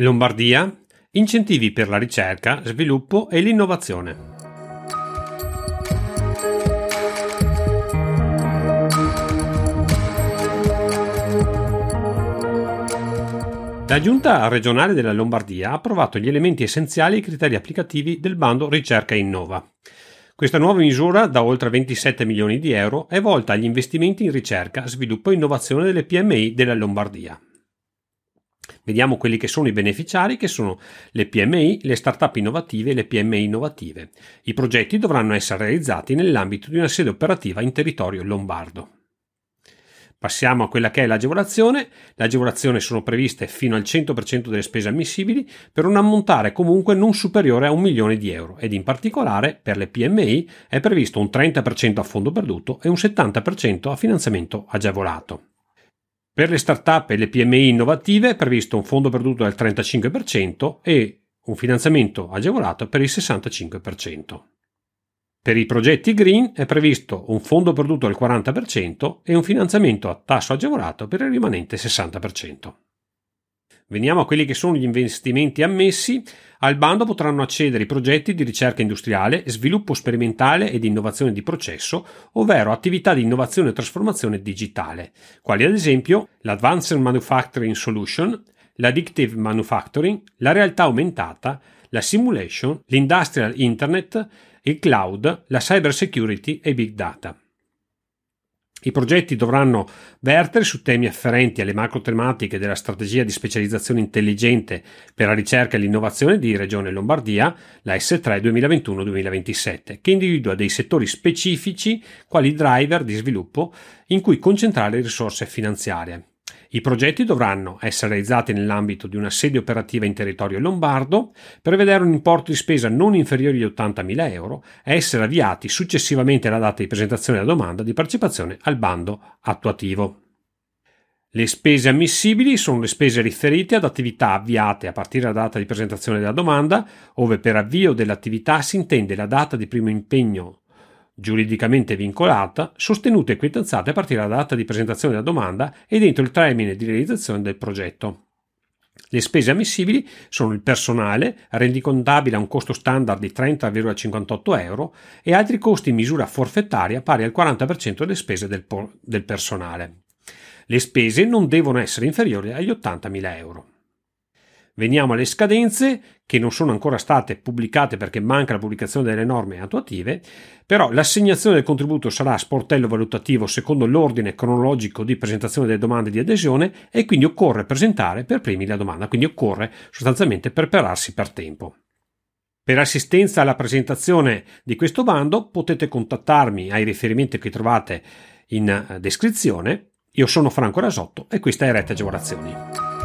Lombardia, incentivi per la ricerca, sviluppo e l'innovazione. La Giunta regionale della Lombardia ha approvato gli elementi essenziali e i criteri applicativi del bando Ricerca Innova. Questa nuova misura, da oltre 27 milioni di euro, è volta agli investimenti in ricerca, sviluppo e innovazione delle PMI della Lombardia. Vediamo quelli che sono i beneficiari, che sono le PMI, le start-up innovative e le PMI innovative. I progetti dovranno essere realizzati nell'ambito di una sede operativa in territorio lombardo. Passiamo a quella che è l'agevolazione. Le agevolazioni sono previste fino al 100% delle spese ammissibili per un ammontare comunque non superiore a un milione di euro ed in particolare per le PMI è previsto un 30% a fondo perduto e un 70% a finanziamento agevolato. Per le start-up e le PMI innovative è previsto un fondo perduto del 35% e un finanziamento agevolato per il 65%. Per i progetti green è previsto un fondo perduto del 40% e un finanziamento a tasso agevolato per il rimanente 60%. Veniamo a quelli che sono gli investimenti ammessi. Al bando potranno accedere i progetti di ricerca industriale, sviluppo sperimentale ed innovazione di processo, ovvero attività di innovazione e trasformazione digitale, quali ad esempio l'Advanced Manufacturing Solution, l'Addictive Manufacturing, la realtà aumentata, la simulation, l'industrial internet, il cloud, la cyber security e big data. I progetti dovranno vertere su temi afferenti alle macro tematiche della strategia di specializzazione intelligente per la ricerca e l'innovazione di Regione Lombardia, la S3 2021-2027, che individua dei settori specifici quali driver di sviluppo in cui concentrare risorse finanziarie. I progetti dovranno essere realizzati nell'ambito di una sede operativa in territorio lombardo, prevedere un importo di spesa non inferiore agli 80.000 euro e essere avviati successivamente alla data di presentazione della domanda di partecipazione al bando attuativo. Le spese ammissibili sono le spese riferite ad attività avviate a partire dalla data di presentazione della domanda, ove per avvio dell'attività si intende la data di primo impegno giuridicamente vincolata, sostenuta e quittanziata a partire dalla data di presentazione della domanda e dentro il termine di realizzazione del progetto. Le spese ammissibili sono il personale, rendicontabile a un costo standard di 30,58 euro, e altri costi in misura forfettaria pari al 40% delle spese del, del personale. Le spese non devono essere inferiori agli 80.000 euro. Veniamo alle scadenze che non sono ancora state pubblicate perché manca la pubblicazione delle norme attuative, però l'assegnazione del contributo sarà a sportello valutativo secondo l'ordine cronologico di presentazione delle domande di adesione e quindi occorre presentare per primi la domanda, quindi occorre sostanzialmente prepararsi per tempo. Per assistenza alla presentazione di questo bando potete contattarmi ai riferimenti che trovate in descrizione. Io sono Franco Rasotto e questa è Rete Agevolazioni.